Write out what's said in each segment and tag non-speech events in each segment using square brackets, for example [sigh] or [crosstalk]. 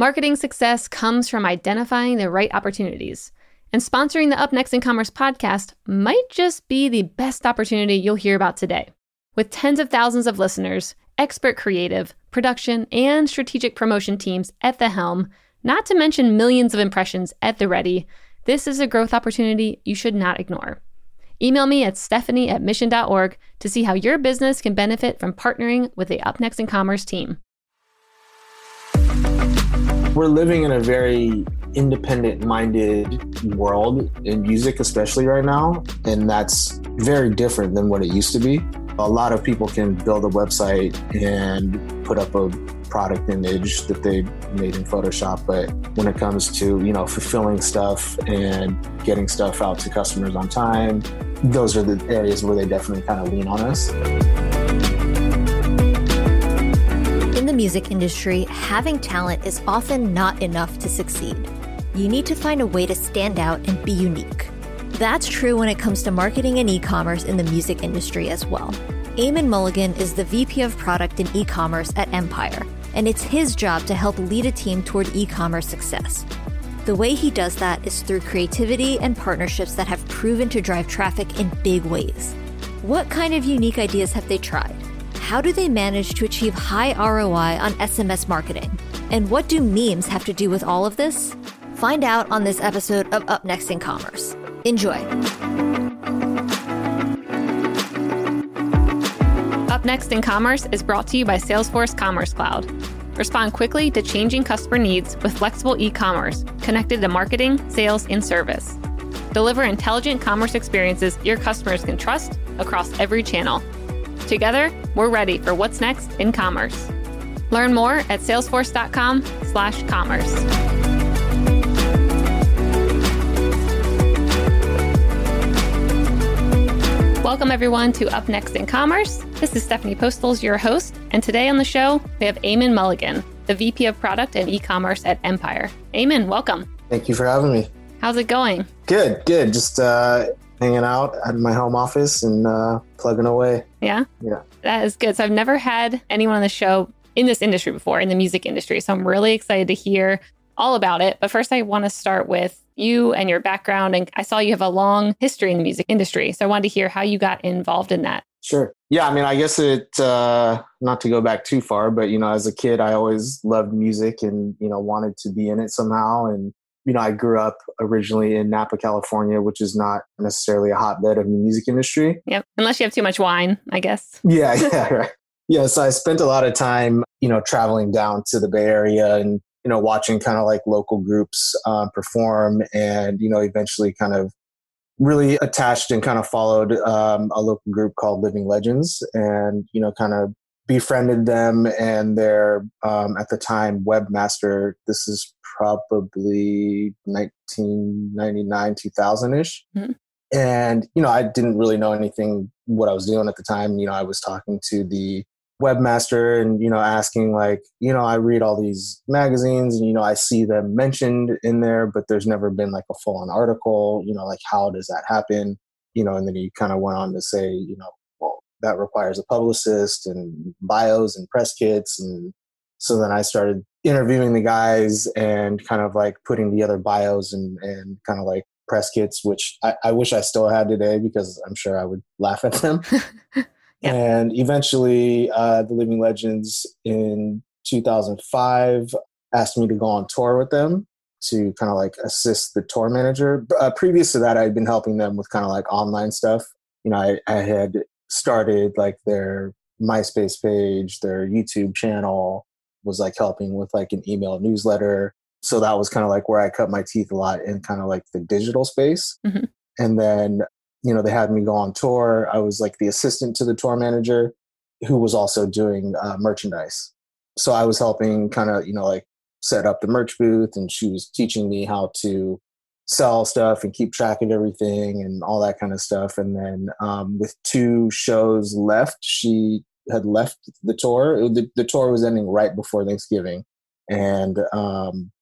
Marketing success comes from identifying the right opportunities. And sponsoring the Up Next in Commerce podcast might just be the best opportunity you'll hear about today. With tens of thousands of listeners, expert creative, production, and strategic promotion teams at the helm, not to mention millions of impressions at the ready, this is a growth opportunity you should not ignore. Email me at stephanie at mission.org to see how your business can benefit from partnering with the Up Next in Commerce team. We're living in a very independent minded world in music, especially right now. And that's very different than what it used to be. A lot of people can build a website and put up a product image that they made in Photoshop. But when it comes to, you know, fulfilling stuff and getting stuff out to customers on time, those are the areas where they definitely kind of lean on us. Music industry, having talent is often not enough to succeed. You need to find a way to stand out and be unique. That's true when it comes to marketing and e commerce in the music industry as well. Eamon Mulligan is the VP of Product and E commerce at Empire, and it's his job to help lead a team toward e commerce success. The way he does that is through creativity and partnerships that have proven to drive traffic in big ways. What kind of unique ideas have they tried? How do they manage to achieve high ROI on SMS marketing? And what do memes have to do with all of this? Find out on this episode of Up Next in Commerce. Enjoy. Up Next in Commerce is brought to you by Salesforce Commerce Cloud. Respond quickly to changing customer needs with flexible e commerce connected to marketing, sales, and service. Deliver intelligent commerce experiences your customers can trust across every channel Together, we're ready for what's next in commerce. Learn more at salesforce.com/commerce. Welcome everyone to Up Next in Commerce. This is Stephanie Postles, your host, and today on the show we have Eamon Mulligan, the VP of Product and E-commerce at Empire. Eamon, welcome. Thank you for having me. How's it going? Good, good. Just uh, hanging out at my home office and uh, plugging away. Yeah. Yeah. That is good. So I've never had anyone on the show in this industry before, in the music industry. So I'm really excited to hear all about it. But first, I want to start with you and your background. And I saw you have a long history in the music industry. So I wanted to hear how you got involved in that. Sure. Yeah. I mean, I guess it, uh, not to go back too far, but, you know, as a kid, I always loved music and, you know, wanted to be in it somehow. And you know, I grew up originally in Napa, California, which is not necessarily a hotbed of the music industry. Yep. Unless you have too much wine, I guess. Yeah, [laughs] yeah, right. Yeah, so I spent a lot of time, you know, traveling down to the Bay Area and, you know, watching kind of like local groups uh, perform and, you know, eventually kind of really attached and kind of followed um, a local group called Living Legends and, you know, kind of befriended them and their, um, at the time, webmaster. This is probably 1999, 2000 ish. Mm-hmm. And, you know, I didn't really know anything what I was doing at the time. You know, I was talking to the webmaster and, you know, asking, like, you know, I read all these magazines and, you know, I see them mentioned in there, but there's never been like a full on article, you know, like, how does that happen? You know, and then he kind of went on to say, you know, that requires a publicist and bios and press kits. And so then I started interviewing the guys and kind of like putting together bios and, and kind of like press kits, which I, I wish I still had today because I'm sure I would laugh at them. [laughs] yeah. And eventually, uh, the Living Legends in 2005 asked me to go on tour with them to kind of like assist the tour manager. Uh, previous to that, I'd been helping them with kind of like online stuff. You know, I, I had started like their MySpace page, their YouTube channel, was like helping with like an email newsletter. So that was kind of like where I cut my teeth a lot in kind of like the digital space. Mm-hmm. And then, you know, they had me go on tour. I was like the assistant to the tour manager who was also doing uh, merchandise. So I was helping kind of, you know, like set up the merch booth and she was teaching me how to sell stuff and keep track of everything and all that kind of stuff. And then um, with two shows left, she had left the tour. The, the tour was ending right before Thanksgiving, and um,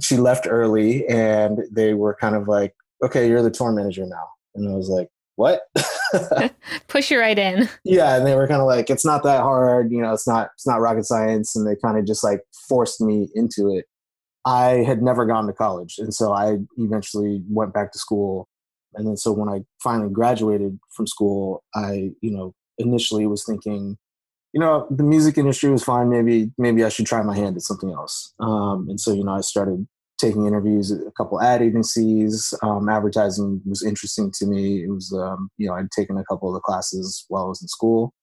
she left early. And they were kind of like, "Okay, you're the tour manager now." And I was like, "What?" [laughs] Push you right in. Yeah, and they were kind of like, "It's not that hard, you know. It's not it's not rocket science." And they kind of just like forced me into it. I had never gone to college. And so I eventually went back to school. And then so when I finally graduated from school, I, you know, initially was thinking, you know, the music industry was fine. Maybe, maybe I should try my hand at something else. Um, and so, you know, I started taking interviews at a couple ad agencies. Um, advertising was interesting to me. It was, um, you know, I'd taken a couple of the classes while I was in school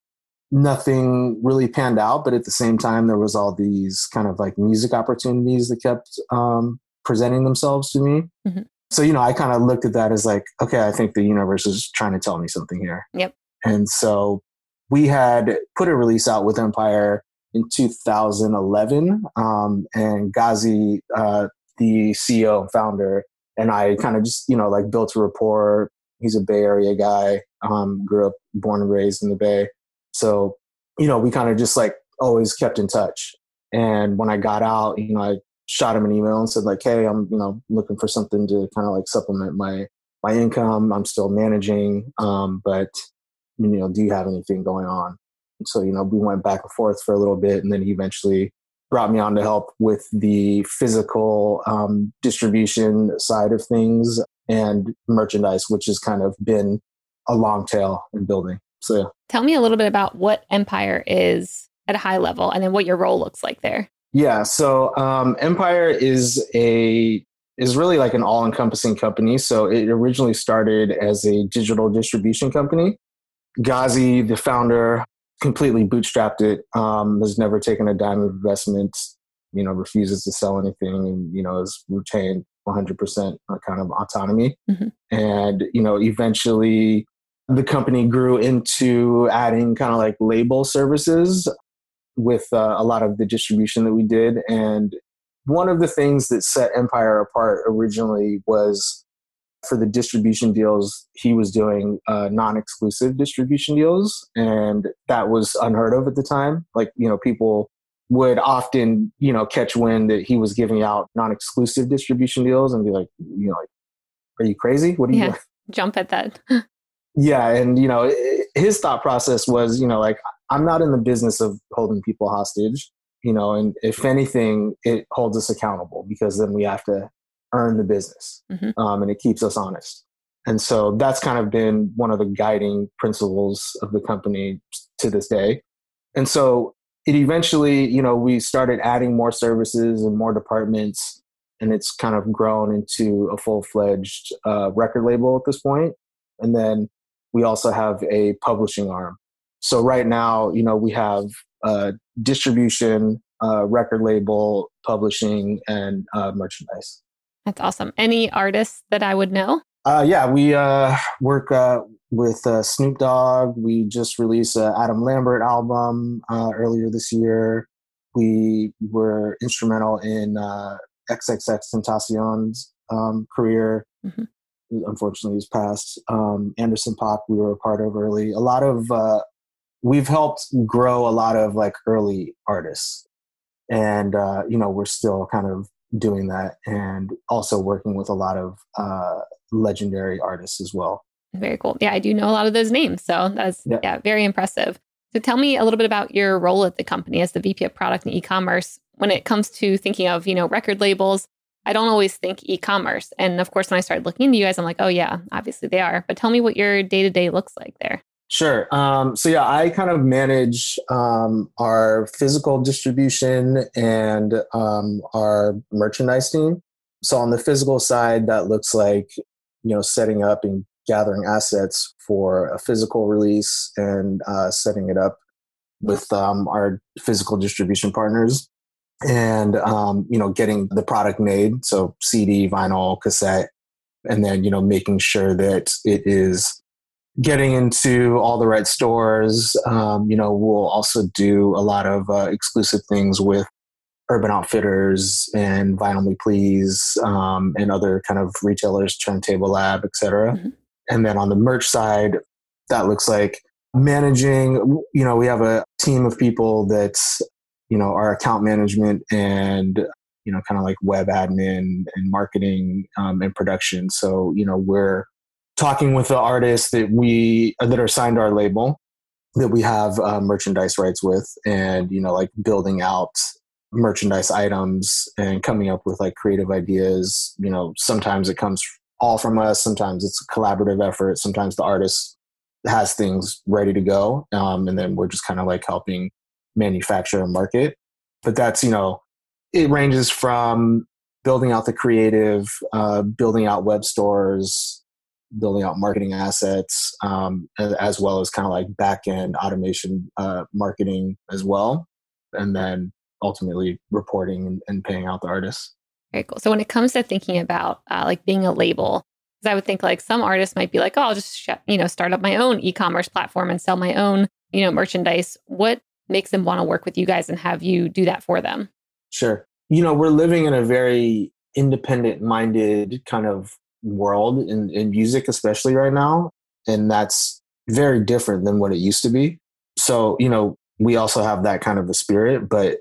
nothing really panned out, but at the same time, there was all these kind of like music opportunities that kept um, presenting themselves to me. Mm-hmm. So, you know, I kind of looked at that as like, okay, I think the universe is trying to tell me something here. Yep. And so we had put a release out with Empire in 2011. Um, and Ghazi, uh, the CEO and founder, and I kind of just, you know, like built a rapport. He's a Bay Area guy, um, grew up, born and raised in the Bay. So, you know, we kind of just like always kept in touch. And when I got out, you know, I shot him an email and said like, "Hey, I'm you know looking for something to kind of like supplement my my income. I'm still managing, um, but you know, do you have anything going on?" So you know, we went back and forth for a little bit, and then he eventually brought me on to help with the physical um, distribution side of things and merchandise, which has kind of been a long tail in building. So tell me a little bit about what Empire is at a high level and then what your role looks like there. Yeah. So um, Empire is a is really like an all encompassing company. So it originally started as a digital distribution company. Ghazi, the founder, completely bootstrapped it. Um, has never taken a dime of investment. You know, refuses to sell anything, and you know, has retained 100% kind of autonomy. Mm-hmm. And you know, eventually the company grew into adding kind of like label services with uh, a lot of the distribution that we did. And one of the things that set Empire apart originally was for the distribution deals, he was doing uh, non exclusive distribution deals. And that was unheard of at the time. Like, you know, people would often, you know, catch wind that he was giving out non exclusive distribution deals and be like, you know, like, are you crazy? What are you yeah, doing? Jump at that. [laughs] yeah and you know his thought process was you know like i'm not in the business of holding people hostage you know and if anything it holds us accountable because then we have to earn the business mm-hmm. um, and it keeps us honest. And so that's kind of been one of the guiding principles of the company to this day. And so it eventually you know we started adding more services and more departments and it's kind of grown into a full-fledged uh, record label at this point. And then we also have a publishing arm. So right now, you know, we have uh, distribution, uh, record label, publishing, and uh, merchandise. That's awesome. Any artists that I would know? Uh, yeah, we uh, work uh, with Snoop Dogg. We just released an Adam Lambert album earlier this year. We were instrumental in XXX Tentacion's um, career. Mm-hmm unfortunately has passed. Um, Anderson .Paak, we were a part of early. A lot of uh, we've helped grow a lot of like early artists, and uh, you know we're still kind of doing that, and also working with a lot of uh, legendary artists as well. Very cool. Yeah, I do know a lot of those names, so that's yeah, yeah very impressive. So tell me a little bit about your role at the company as the VP of product and e-commerce when it comes to thinking of, you know, record labels I don't always think e commerce. And of course, when I started looking into you guys, I'm like, oh, yeah, obviously they are. But tell me what your day to day looks like there. Sure. Um, so, yeah, I kind of manage um, our physical distribution and um, our merchandise team. So, on the physical side, that looks like, you know, setting up and gathering assets for a physical release and uh, setting it up with um, our physical distribution partners and um, you know getting the product made so cd vinyl cassette and then you know making sure that it is getting into all the right stores um, you know we'll also do a lot of uh, exclusive things with urban outfitters and vinyl me please um, and other kind of retailers turntable lab etc mm-hmm. and then on the merch side that looks like managing you know we have a team of people that's you know our account management and you know kind of like web admin and marketing um, and production so you know we're talking with the artists that we that are signed to our label that we have uh, merchandise rights with and you know like building out merchandise items and coming up with like creative ideas. You know, sometimes it comes all from us, sometimes it's a collaborative effort, sometimes the artist has things ready to go. Um, and then we're just kind of like helping manufacture and market. But that's, you know, it ranges from building out the creative, uh, building out web stores, building out marketing assets, um, as well as kind of like back end automation uh, marketing as well. And then ultimately reporting and, paying out the artists. Very cool. So when it comes to thinking about uh, like being a label, because I would think like some artists might be like, oh, I'll just sh- you know start up my own e-commerce platform and sell my own you know merchandise. What makes them want to work with you guys and have you do that for them? Sure. You know, we're living in a very independent minded kind of world in, in music, especially right now. And that's very different than what it used to be. So, you know, we also have that kind of a spirit, but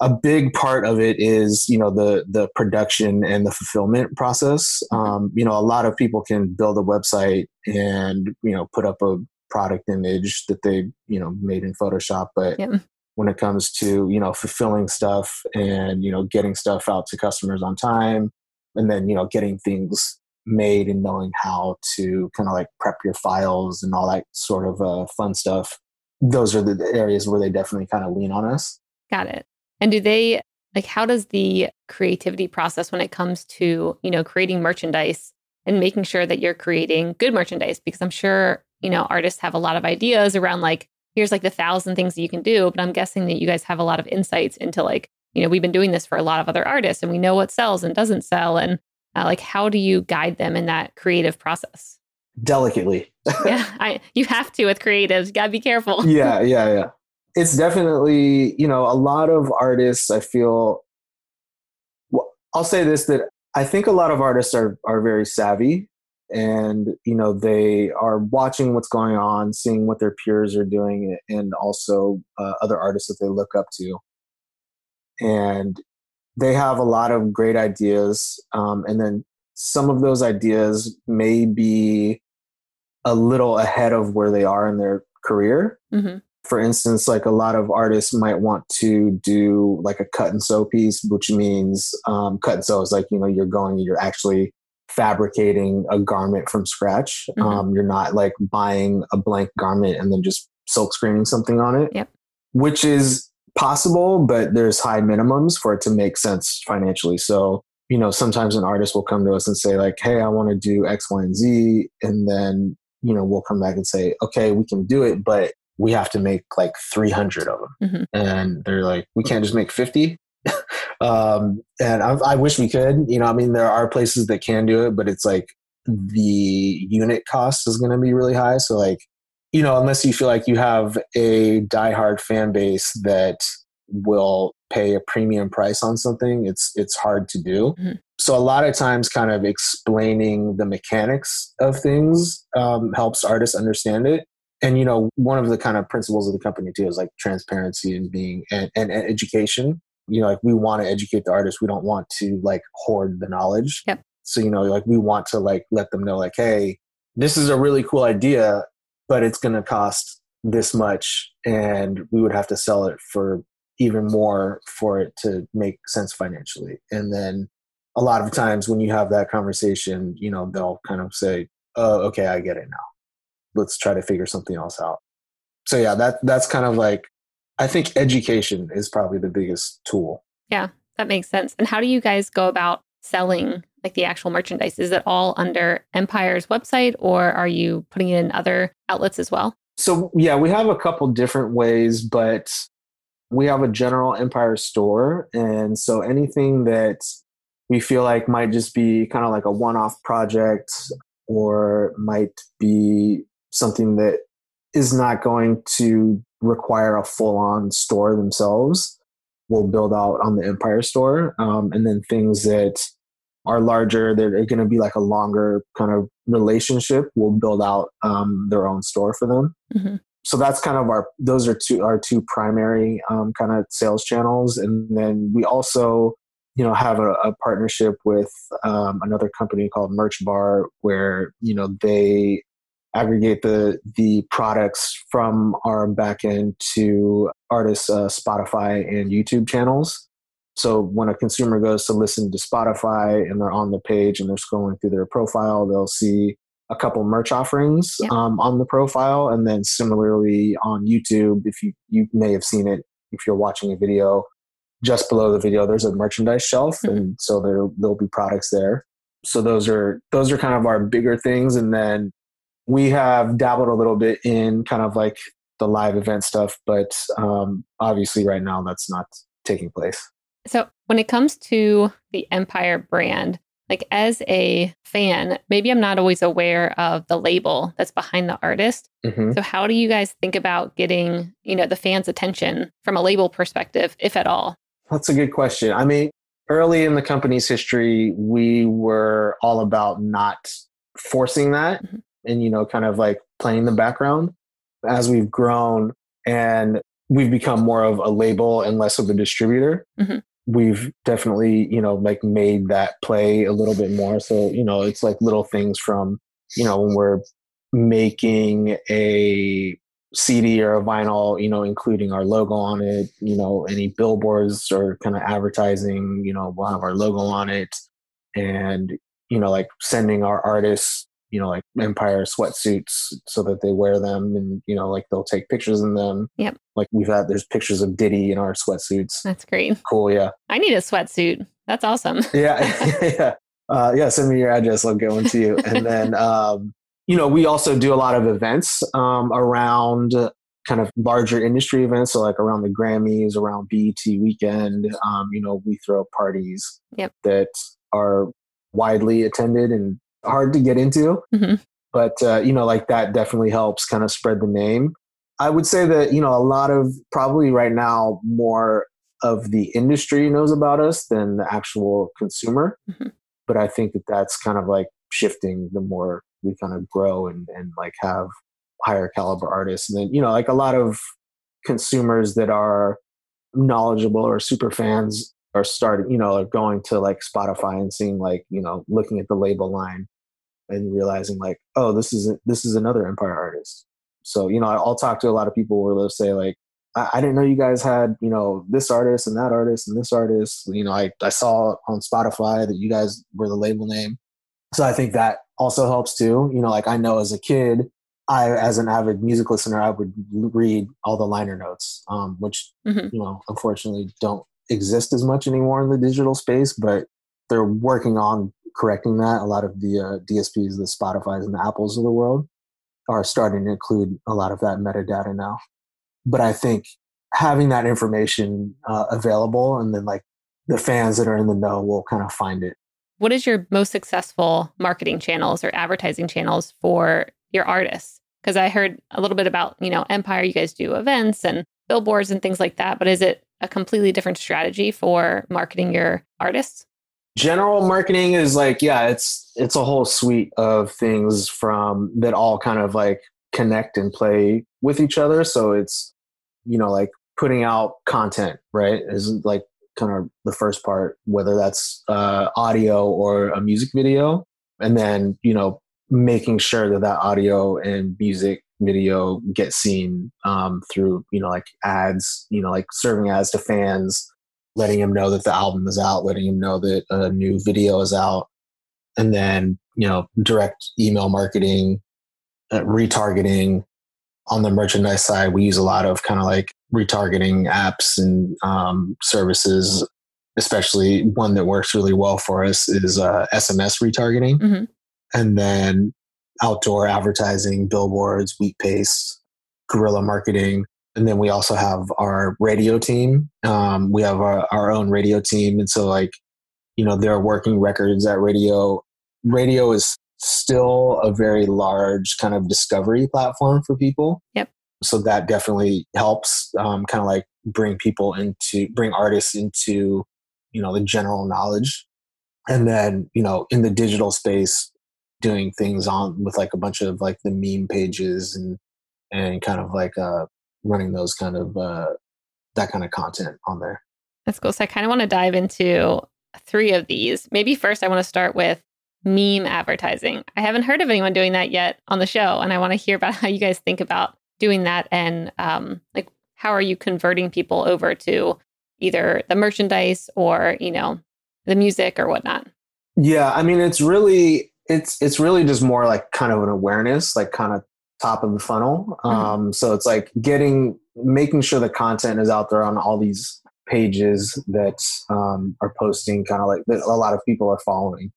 a big part of it is you know the the production and the fulfillment process mm-hmm. um, you know a lot of people can build a website and you know put up a product image that they you know made in photoshop but yeah. when it comes to you know fulfilling stuff and you know getting stuff out to customers on time and then you know getting things made and knowing how to kind of like prep your files and all that sort of uh, fun stuff those are the areas where they definitely kind of lean on us. Got it. And do they like how does the creativity process when it comes to, you know, creating merchandise and making sure that you're creating good merchandise? Because I'm sure, you know, artists have a lot of ideas around like here's like the thousand things that you can do, but I'm guessing that you guys have a lot of insights into like, you know, we've been doing this for a lot of other artists and we know what sells and doesn't sell and uh, like how do you guide them in that creative process? Delicately. [laughs] yeah, I you have to with creatives. You got to be careful. [laughs] yeah, yeah, yeah it's definitely you know a lot of artists i feel well, i'll say this that i think a lot of artists are are very savvy and you know they are watching what's going on seeing what their peers are doing and also uh, other artists that they look up to. And they have a lot of great ideas um, and then some of those ideas may be a little ahead of where they are in their career. Mm-hmm. For instance, like a lot of artists might want to do like a cut and sew piece, which means um, cut and sew is like, you know, you're going, you're actually fabricating a garment from scratch. Mm-hmm. Um, you're not like buying a blank garment and then just silk screening something on it, yep. which is possible, but there's high minimums for it to make sense financially. So, you know, sometimes an artist will come to us and say, like, hey, I want to do X, Y, and Z. And then, you know, we'll come back and say, okay, we can do it, but we have to make like 300 of them. Mm-hmm. And they're like, we can't just make 50. [laughs] um, and I, I wish we could, you know, I mean, there are places that can do it, but it's like the unit cost is going to be really high. So like, you know, unless you feel like you have a diehard fan base that will pay a premium price on something, it's it's hard to do. Mm-hmm. So a lot of times, kind of explaining the mechanics of things um, helps artists understand it and you know one of the kind of principles of the company too is like transparency and being and, and, and education you know like we want to educate the artists we don't want to like hoard the knowledge. Yep. so you know like we want to like let them know like hey this is a really cool idea but it's going to cost this much and we would have to sell it for even more for it to make sense financially. And then a lot of times when you have that conversation you know they'll kind of say oh okay i get it now. Let's try to figure something else out. So yeah that that's kind of like i think education is probably the biggest tool. Yeah that makes sense. And how do you guys go about selling like the actual merchandise? Is it all under empire's website or are you putting it in other outlets as well? So yeah we have a couple different ways but we have a general empire store. And so anything that we feel like might just be kind of like a one-off project or might be something that is not going to require a full on store themselves will build out on the Empire store. Um, and then things that are larger, they're going to be like a longer kind of relationship, will build out um, their own store for them. Mm-hmm. So that's kind of our, those are two, our two primary um, kind of sales channels. And then we also, you know, have a, a partnership with um, another company called Merchbar where, you know, they aggregate the the products from our backend to artists' uh, Spotify and YouTube channels. So when a consumer goes to listen to Spotify and they're on the page and they're scrolling through their profile, they'll see a couple merch offerings Yeah. um, on the profile, and then similarly on YouTube, if you you may have seen it if you're watching a video, just below the video there's a merchandise shelf, Mhm. and so there there'll be products there. So those are those are kind of our bigger things, and then we have dabbled a little bit in kind of like the live event stuff, but um, obviously right now that's not taking place. So, when it comes to the Empire brand, like as a fan, maybe I'm not always aware of the label that's behind the artist. Mhm. So, how do you guys think about getting, you know, the fans' attention from a label perspective, if at all? That's a good question. I mean, early in the company's history, we were all about not forcing that Mhm. And, you know, kind of like playing the background. As we've grown and we've become more of a label and less of a distributor, Mhm. we've definitely, you know, like made that play a little bit more. So, you know, it's like little things from, you know, when we're making a CD or a vinyl, you know, including our logo on it, you know, any billboards or kind of advertising, you know, we'll have our logo on it. And, you know, like sending our artists, you know, like Empire sweatsuits so that they wear them and, you know, like they'll take pictures in them. Yep. Like we've had, there's pictures of Diddy in our sweatsuits. That's great. Cool. Yeah. I need a sweatsuit. That's awesome. [laughs] Yeah. [laughs] yeah. Uh, yeah. Send me your address. I'll get one to you. And then, [laughs] um, you know, we also do a lot of events um, around kind of larger industry events. So, like around the Grammys, around BET weekend, um, you know, we throw parties Yep. that are widely attended and hard to get into. Mhm. But, uh, you know, like that definitely helps kind of spread the name. I would say that, you know, a lot of probably right now more of the industry knows about us than the actual consumer. Mhm. But I think that that's kind of like shifting the more we kind of grow and, and like have higher caliber artists. And then, you know, like a lot of consumers that are knowledgeable or super fans are starting, you know, are going to like Spotify and seeing like, you know, looking at the label line and realizing like, oh, this is this is another Empire artist. So, you know, I'll talk to a lot of people where they'll say like, I, I didn't know you guys had, you know, this artist and that artist and this artist. You know, I, I saw on Spotify that you guys were the label name. So I think that also helps too. You know, like I know as a kid, I, as an avid music listener, I would read all the liner notes, um, which, Mhm. you know, unfortunately don't exist as much anymore in the digital space, but they're working on correcting that. A lot of the uh, DSPs, the Spotify's and the Apples of the world are starting to include a lot of that metadata now. But I think having that information uh, available and then like the fans that are in the know will kind of find it. What is your most successful marketing channels or advertising channels for your artists? Because I heard a little bit about, you know, Empire, you guys do events and billboards and things like that, but is it a completely different strategy for marketing your artists? general marketing is like yeah it's it's a whole suite of things from that all kind of like connect and play with each other so it's you know like putting out content right is like kind of the first part whether that's uh, audio or a music video and then you know making sure that that audio and music video get seen um, through you know like ads you know like serving ads to fans letting him know that the album is out, letting him know that a new video is out, and then you know direct email marketing, uh, retargeting. On the merchandise side, we use a lot of kind of like retargeting apps and um, services. Especially one that works really well for us is uh, SMS retargeting, Mhm. and then outdoor advertising, billboards, wheat paste, guerrilla marketing, and then we also have our radio team. Um, we have our, our own radio team. And so like you know they're working records at radio. Radio is still a very large kind of discovery platform for people. Yep. so that definitely helps um, kind of like bring people into bring artists into you know the general knowledge. And then you know in the digital space doing things on with like a bunch of like the meme pages and and kind of like uh running those kind of uh that kind of content on there That's cool. So I kind of want to dive into three of these. Maybe first, I want to start with meme advertising. I haven't heard of anyone doing that yet on the show, and I want to hear about [laughs] how you guys think about doing that and um, like how are you converting people over to either the merchandise or, you know, the music or whatnot? Yeah, I mean it's really it's it's really just more like kind of an awareness, like kind of top of the funnel. Mhm. Um, so it's like getting making sure the content is out there on all these pages that um, are posting kind of like that a lot of people are following.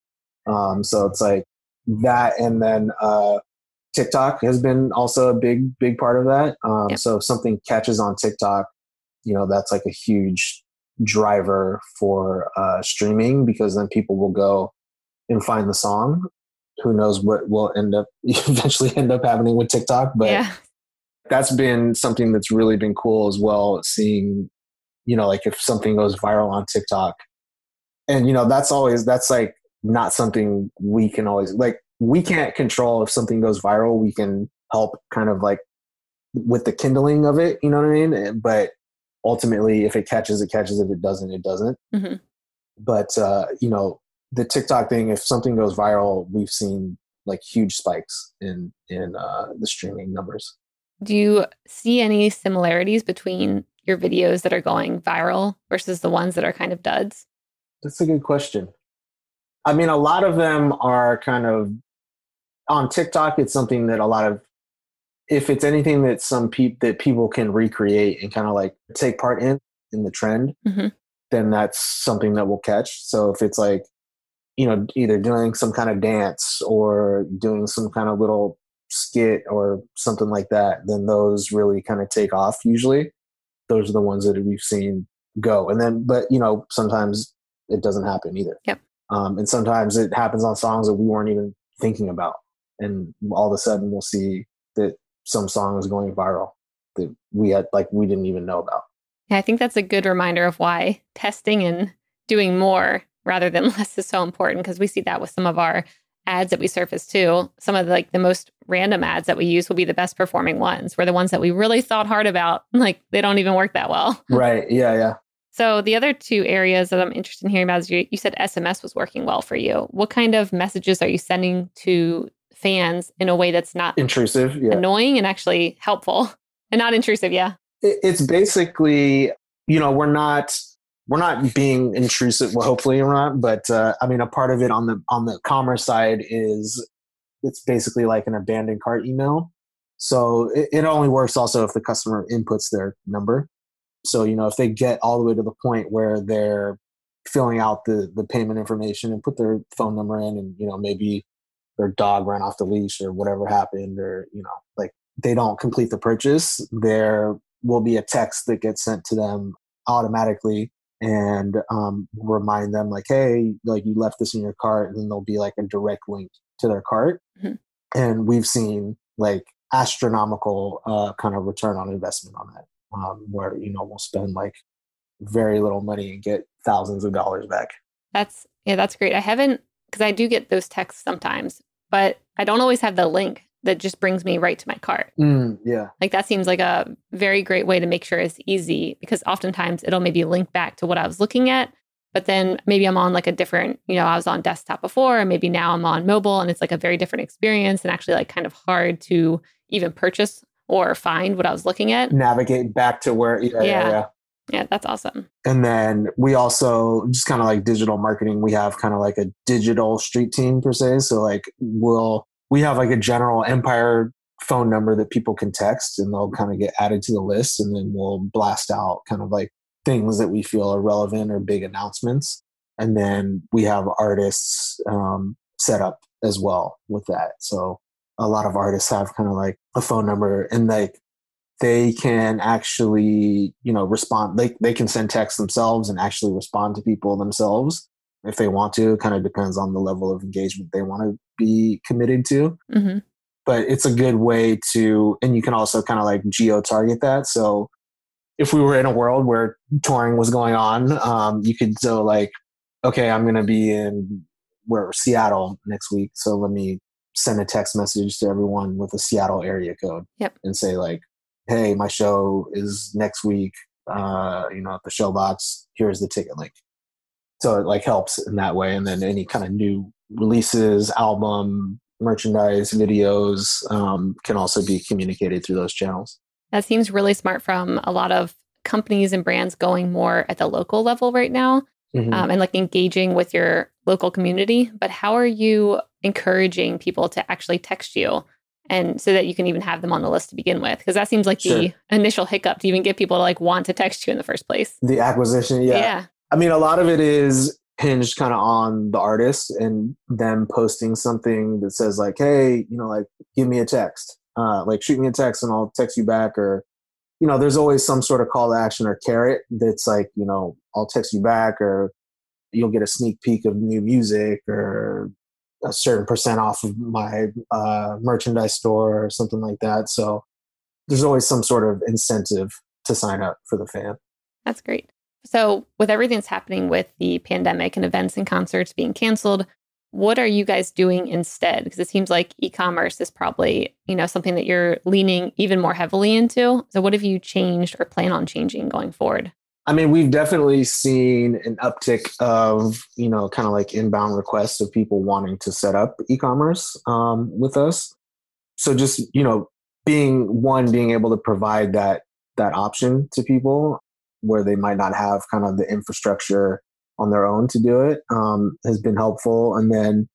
Um, so it's like that, and then uh, TikTok has been also a big big part of that. Um, Yep. So if something catches on TikTok, you know that's like a huge driver for uh, streaming because then people will go and find the song. Who knows what will end up [laughs] eventually end up happening with TikTok, but yeah. that's been something that's really been cool as well. Seeing, you know, like if something goes viral on TikTok, and you know that's always that's like not something we can always like. We can't control if something goes viral. We can help kind of like with the kindling of it. You know what I mean? But ultimately, if it catches, it catches. If it doesn't, it doesn't. Mhm. But uh, you know, the TikTok thing. If something goes viral, we've seen like huge spikes in in uh, the streaming numbers. Do you see any similarities between your videos that are going viral versus the ones that are kind of duds? That's a good question. I mean, a lot of them are kind of on TikTok. It's something that a lot of, if it's anything that some people that people can recreate and kind of like take part in in the trend, Mhm. then that's something that will catch. So if it's like, you know, either doing some kind of dance or doing some kind of little skit or something like that, then those really kind of take off. Usually, those are the ones that we've seen go. And then, but you know, sometimes it doesn't happen either. Yep. Um, and sometimes it happens on songs that we weren't even thinking about, and all of a sudden we'll see that some song is going viral that we had like we didn't even know about. Yeah, I think that's a good reminder of why testing and doing more rather than [laughs] less is so important because we see that with some of our ads that we surface too. Some of the, like the most random ads that we use will be the best performing ones. Where the ones that we really thought hard about, [laughs] like they don't even work that well. [laughs] right? Yeah, yeah. So the other two areas that I'm interested in hearing about is you, you said SMS was working well for you. What kind of messages are you sending to fans in a way that's not Intrusive. Yeah. annoying and actually helpful and not intrusive? Yeah. it- it's basically you know we're not we're not being intrusive well hopefully we're not but uh, i mean a part of it on the on the commerce side is it's basically like an abandoned cart email. So it, it only works also if the customer inputs their number. So you know if they get all the way to the point where they're filling out the the payment information and put their phone number in and you know maybe their dog ran off the leash or whatever happened or you know like they don't complete the purchase there will be a text that gets sent to them automatically and um, remind them like hey like you left this in your cart and then there'll be like a direct link to their cart Mhm. and we've seen like astronomical uh, kind of return on investment on that um, where you know we'll spend like very little money and get thousands of dollars back That's yeah, that's great. I haven't because I do get those texts sometimes, but I don't always have the link that just brings me right to my cart. mm, yeah Like that seems like a very great way to make sure it's easy because oftentimes it'll maybe link back to what I was looking at, but then maybe I'm on like a different, you know, I was on desktop before, and maybe now I'm on mobile and it's like a very different experience and actually like kind of hard to even purchase or find what I was looking at. navigate back to where yeah, yeah, Yeah. yeah. Yeah, that's awesome. and then we also just kind of like digital marketing we have kind of like a digital street team per se so like we'll we have like a general empire phone number that people can text and they'll kind of get added to the list and then we'll blast out kind of like things that we feel are relevant or big announcements. And then we have artists um, set up as well with that. So a lot of artists have kind of like a phone number and like they can actually you know respond they, they can send text themselves and actually respond to people themselves if they want to It kind of depends on the level of engagement they want to be committed to. Hmm but it's a good way to and you can also kind of like geo target that. So if we were in a world where touring was going on um, you could so like okay i'm going to be in where seattle next week so let me send a text message to everyone with a seattle area code Yep. and say like hey my show is next week uh, you know at the Showbox here's the ticket link so it like helps in that way and then any kind of new releases album merchandise videos um, can also be communicated through those channels That seems really smart from a lot of companies and brands going more at the local level right now Mhm. um, and like engaging with your local community. But how are you encouraging people to actually text you? And so that you can even have them on the list to begin with, because that seems like the initial hiccup to even get people to like want to text you in the first place. the acquisition, yeah. yeah. I mean, a lot of it is hinged kind of on the artist and them posting something that says like, "Hey, you know, like give me a text, uh, like shoot me a text and I'll text you back," or you know, there's always some sort of call to action or carrot that's like, you know, I'll text you back, or you'll get a sneak peek of new music, or a certain percent off of my uh, merchandise store, or something like that. So there's always some sort of incentive to sign up for the fan. That's great. So, with everything that's happening with the pandemic and events and concerts being canceled, what are you guys doing instead? Because it seems like e-commerce is probably, you know, something that you're leaning even more heavily into. So, what have you changed or plan on changing going forward? I mean, we've definitely seen an uptick of, you know, kind of like inbound requests of people wanting to set up e-commerce um, with us. So just, you know, being one, being able to provide that that option to people where they might not have kind of the infrastructure on their own to do it um, has been helpful. And then,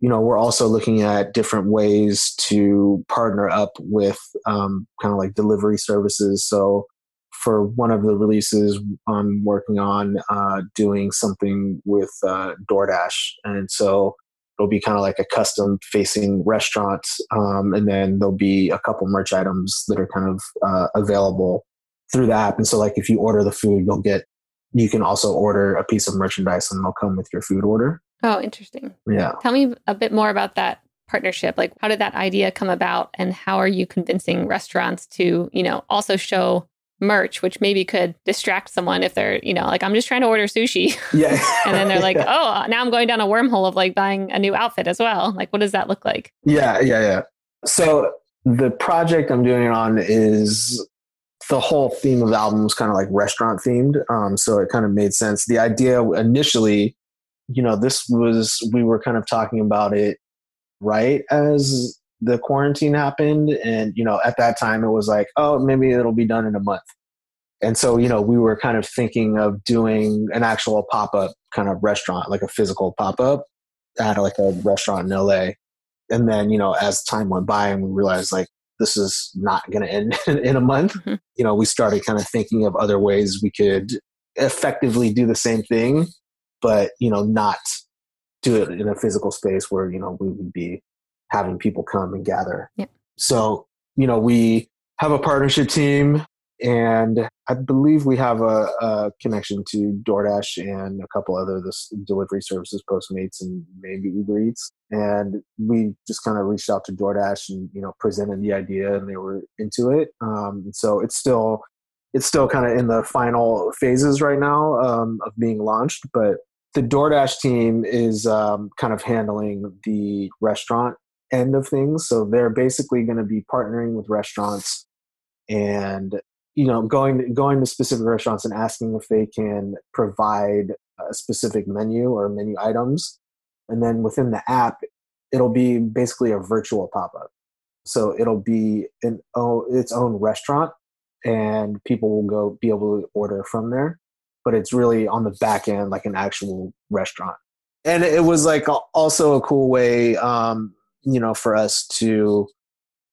you know, we're also looking at different ways to partner up with um, kind of like delivery services. So for one of the releases I'm working on, uh, doing something with uh, DoorDash, and so it'll be kind of like a custom facing restaurant, um, and then there'll be a couple merch items that are kind of uh, available through the app. And so, like if you order the food, you'll get you can also order a piece of merchandise, and they'll come with your food order. Oh, interesting. Yeah. Tell me a bit more about that partnership. Like, how did that idea come about, and how are you convincing restaurants to, you know, also show merch, which maybe could distract someone if they're, you know, like I'm just trying to order sushi, Yeah. [laughs] and then they're [laughs] like, yeah. oh, now I'm going down a wormhole of like buying a new outfit as well. Like, what does that look like? Yeah, yeah, yeah. So the project I'm doing it on is the whole theme of the album was kind of like restaurant themed. Um, so it kind of made sense. The idea initially, you know, this was we were kind of talking about it right as the quarantine happened, and you know, at that time it was like, oh, maybe it'll be done in a month. And so, you know, we were kind of thinking of doing an actual pop up kind of restaurant, like a physical pop up at like a restaurant in LA and then you know as time went by and we realized like this is not going to end [laughs] in a month Mhm. you know we started kind of thinking of other ways we could effectively do the same thing but you know not do it in a physical space where you know we would be having people come and gather Yep. so you know we have a partnership team and I believe we have a, a connection to DoorDash and a couple other this delivery services, Postmates and maybe Uber Eats. And we just kind of reached out to DoorDash and you know presented the idea, and they were into it. Um, so it's still it's still kind of in the final phases right now um, of being launched, but the DoorDash team is um, kind of handling the restaurant end of things. So they're basically going to be partnering with restaurants and you know going going to specific restaurants and asking if they can provide a specific menu or menu items. And then within the app it'll be basically a virtual pop-up. So it'll be an oh, its own restaurant and people will go be able to order from there. But it's really on the back end like an actual restaurant. And it was like also a cool way um you know for us to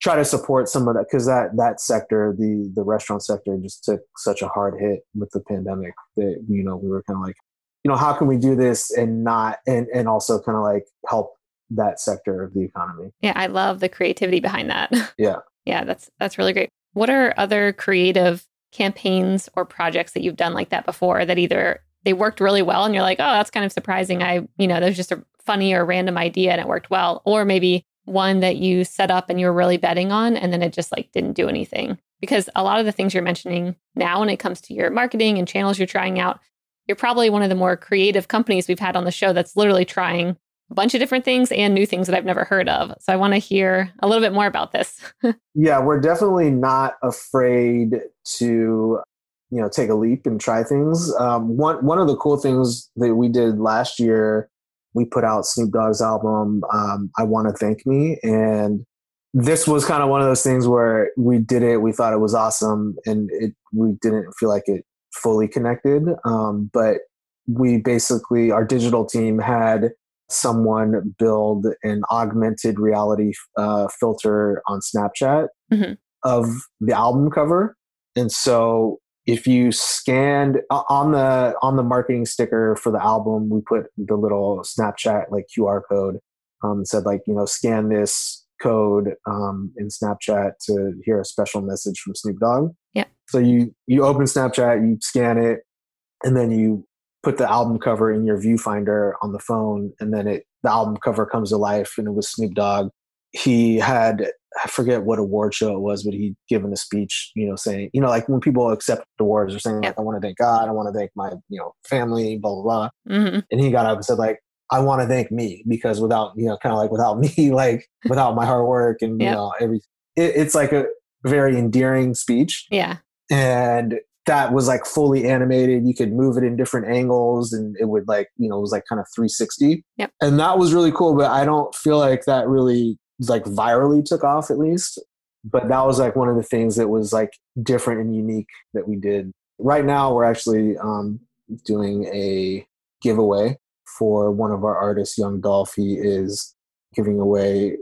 try to support some of that because that that sector the the restaurant sector just took such a hard hit with the pandemic that you know we were kind of like you know how can we do this and not and and also kind of like help that sector of the economy Yeah, I love the creativity behind that. [laughs] Yeah. yeah, that's that's really great. What are other creative campaigns or projects that you've done like that before that either they worked really well and you're like, "Oh, that's kind of surprising. I, you know, there's just a funny or random idea and it worked well." Or maybe one that you set up and you were really betting on and then it just like didn't do anything. Because a lot of the things you're mentioning now when it comes to your marketing and channels you're trying out, you're probably one of the more creative companies we've had on the show that's literally trying a bunch of different things and new things that I've never heard of. So I want to hear a little bit more about this. [laughs] yeah we're definitely not afraid to you know take a leap and try things um, one one of the cool things that we did last year we put out snoop dogg's album um, i want to thank me and this was kind of one of those things where we did it, we thought it was awesome, and it we didn't feel like it fully connected. Um, but we basically our digital team had someone build an augmented reality uh, filter on Snapchat mm-hmm. of the album cover, and so if you scanned on the on the marketing sticker for the album, we put the little Snapchat like QR code. Um, said like you know scan this code um, in Snapchat to hear a special message from Snoop Dogg. Yeah. So you you open Snapchat, you scan it, and then you put the album cover in your viewfinder on the phone, and then it the album cover comes to life, and it was Snoop Dogg. He had I forget what award show it was, but he'd given a speech, you know, saying, you know, like when people accept awards, they're saying, like, I want to thank God, I want to thank my, you know, family, blah, blah, blah. Mm-hmm. And he got up and said, like, I want to thank me because without, you know, kind of like without [laughs] me, like without my hard work and, you know, every, it, it's like a very endearing speech. Yeah. And that was like fully animated. You could move it in different angles and it would like, you know, it was like kind of 360. Yep. And that was really cool. But I don't feel like that really like virally took off at least. But that was like one of the things that was like different and unique that we did. Right now, we're actually um, doing a giveaway for one of our artists, Young Dolph. He is giving away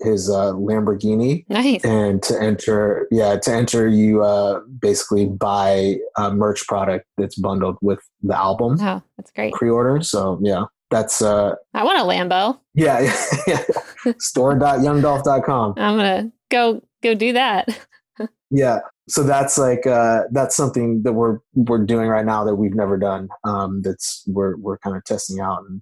his uh, Lamborghini. Nice. And to enter, yeah, to enter, you uh, basically buy a merch product that's bundled with the album. Oh, that's great. Pre-order. So yeah, that's. uh I want a Lambo. Yeah, [laughs] yeah. store.youngdolph.com. I'm gonna go go do that. yeah. So that's like uh, that's something that we're we're doing right now that we've never done. Um, that's we're we're kind of testing out, and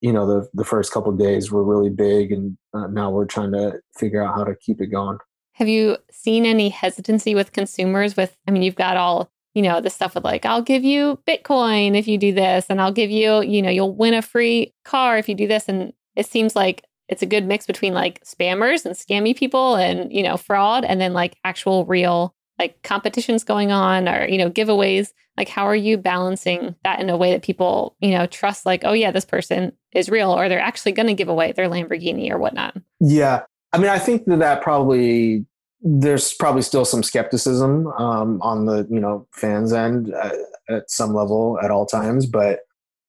you know the the first couple days were really big, and uh, now we're trying to figure out how to keep it going. Have you seen any hesitancy with consumers? With I mean, you've got all you know the stuff with like I'll give you Bitcoin if you do this, and I'll give you you know you'll win a free car if you do this, and it seems like it's a good mix between like spammers and scammy people and you know fraud and then like actual real like competitions going on or you know giveaways. Like how are you balancing that in a way that people you know trust like oh yeah this person is real or they're actually going to give away their lamborghini or whatnot? Yeah. I mean i think that that probably there's probably still some skepticism um, on the you know fans end at, at some level at all times but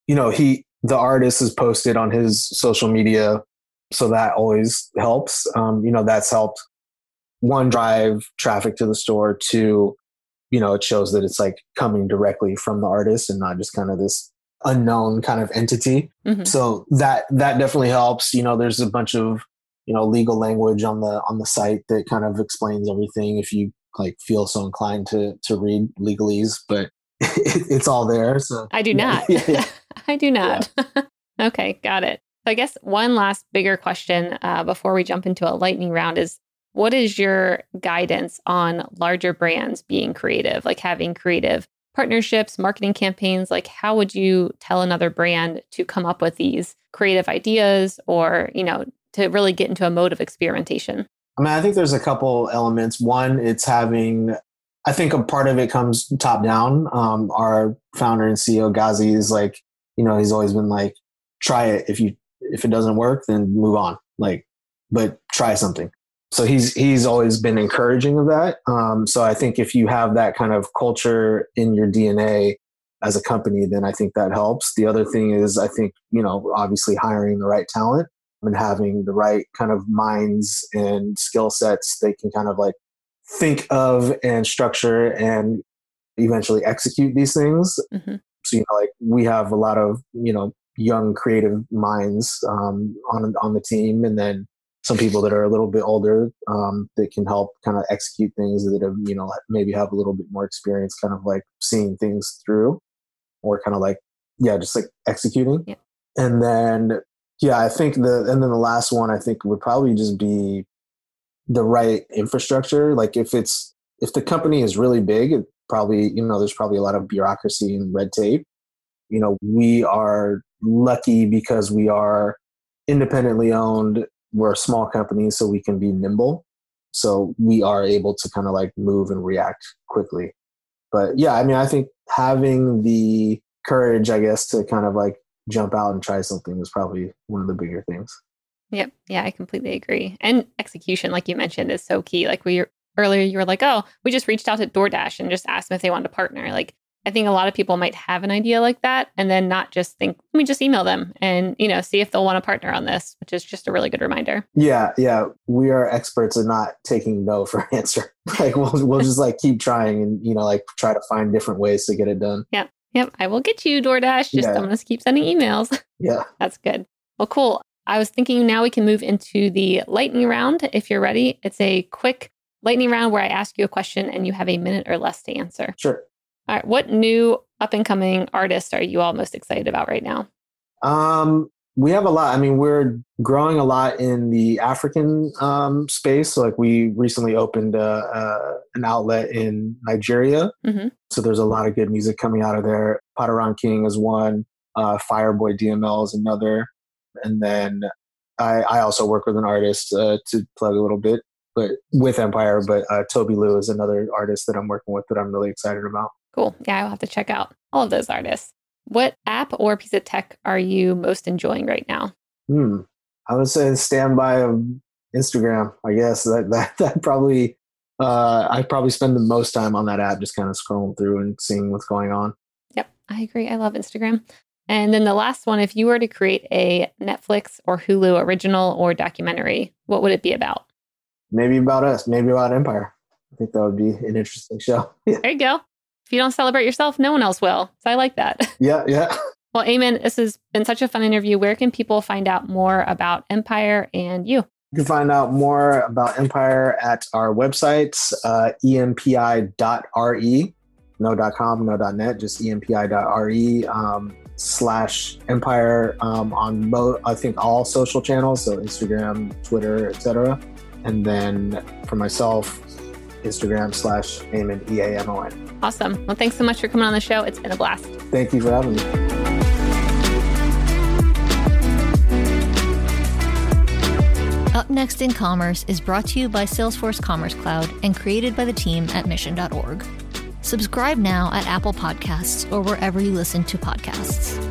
you know he the artist has posted on his social media so that always helps. Um, you know, that's helped one drive traffic to the store. Two, you know, it shows that it's like coming directly from the artist and not just kind of this unknown kind of entity. Mm-hmm. So that that definitely helps. You know, there's a bunch of you know legal language on the on the site that kind of explains everything if you like feel so inclined to to read legalese, but [laughs] it, it's all there. So I do not. [laughs] Yeah, yeah. [laughs] I do not. Okay, got it. So I guess one last bigger question uh, before we jump into a lightning round is what is your guidance on larger brands being creative, like having creative partnerships, marketing campaigns? Like how would you tell another brand to come up with these creative ideas or, you know, to really get into a mode of experimentation? I mean, I think there's a couple elements. One, it's having I think a part of it comes top down. Um, our founder and CEO Ghazi is like, you know, he's always been like, try it. If you if it doesn't work, then move on. Like, but try something. So he's he's always been encouraging of that. Um, so I think if you have that kind of culture in your DNA as a company, then I think that helps. The other thing is, I think you know, obviously hiring the right talent and having the right kind of minds and skill sets they can kind of like think of and structure and eventually execute these things. Mm-hmm. So you know, like we have a lot of you know young creative minds um, on on the team, and then some people that are a little bit older um, that can help kind of execute things that have you know maybe have a little bit more experience, kind of like seeing things through, or kind of like yeah, just like executing. Yeah. And then yeah, I think the and then the last one I think would probably just be the right infrastructure. Like if it's if the company is really big, it probably you know there's probably a lot of bureaucracy and red tape. You know, we are lucky because we are independently owned. We're a small company, so we can be nimble. So we are able to kind of like move and react quickly. But yeah, I mean, I think having the courage, I guess, to kind of like jump out and try something is probably one of the bigger things. Yep. Yeah, I completely agree. And execution, like you mentioned, is so key. Like we earlier, you were like, oh, we just reached out to DoorDash and just asked them if they wanted to partner. Like I think a lot of people might have an idea like that and then not just think, let me just email them and, you know, see if they'll want to partner on this, which is just a really good reminder. Yeah, yeah. We are experts at not taking no [laughs] for an answer. like we'll we'll just like keep trying and, you know, like try to find different ways to get it done. Yep. Yep. I will get you DoorDash. Just Yeah. I'm gonna keep sending emails. [laughs] Yeah. That's good. Well, cool. I was thinking now we can move into the lightning round if you're ready. It's a quick lightning round where I ask you a question and you have a minute or less to answer. Sure. All right. What new up and coming artists are you all most excited about right now? Um, we have a lot. I mean, we're growing a lot in the African um, space. So, like, we recently opened uh, uh, an outlet in Nigeria. Mhm. So, there's a lot of good music coming out of there. Patoranking is one, uh, Fireboy DML is another. And then I, I also work with an artist uh, to plug a little bit, but with Empire. But uh, Tobi Lou is another artist that I'm working with that I'm really excited about. Cool. Yeah, I'll have to check out all of those artists. What app or piece of tech are you most enjoying right now? Hmm. I would say the standby of Instagram. I guess that that [laughs] that probably uh, I probably spend the most time on that app, just kind of scrolling through and seeing what's going on. Yep, I agree. I love Instagram. And then the last one, if you were to create a Netflix or Hulu original or documentary, what would it be about? Maybe about us. Maybe about Empire. I think that would be an interesting show. [laughs] Yeah, There you go. If you don't celebrate yourself, no one else will. So I like that. [laughs] yeah, yeah. Well, Eamon, this has been such a fun interview. Where can people find out more about Empire and you? You can find out more about Empire at our websites, uh, empi.re, no .com, no .net, just empi.re um, slash Empire um, on, mo- I think, all social channels, so Instagram, Twitter, etc. And then for myself, Instagram slash Eamon, E-A-M-O-N. Awesome. Well, thanks so much for coming on the show. It's been a blast. Thank you for having me. Up Next in Commerce is brought to you by Salesforce Commerce Cloud and created by the team at mission.org. Subscribe now at Apple Podcasts or wherever you listen to podcasts.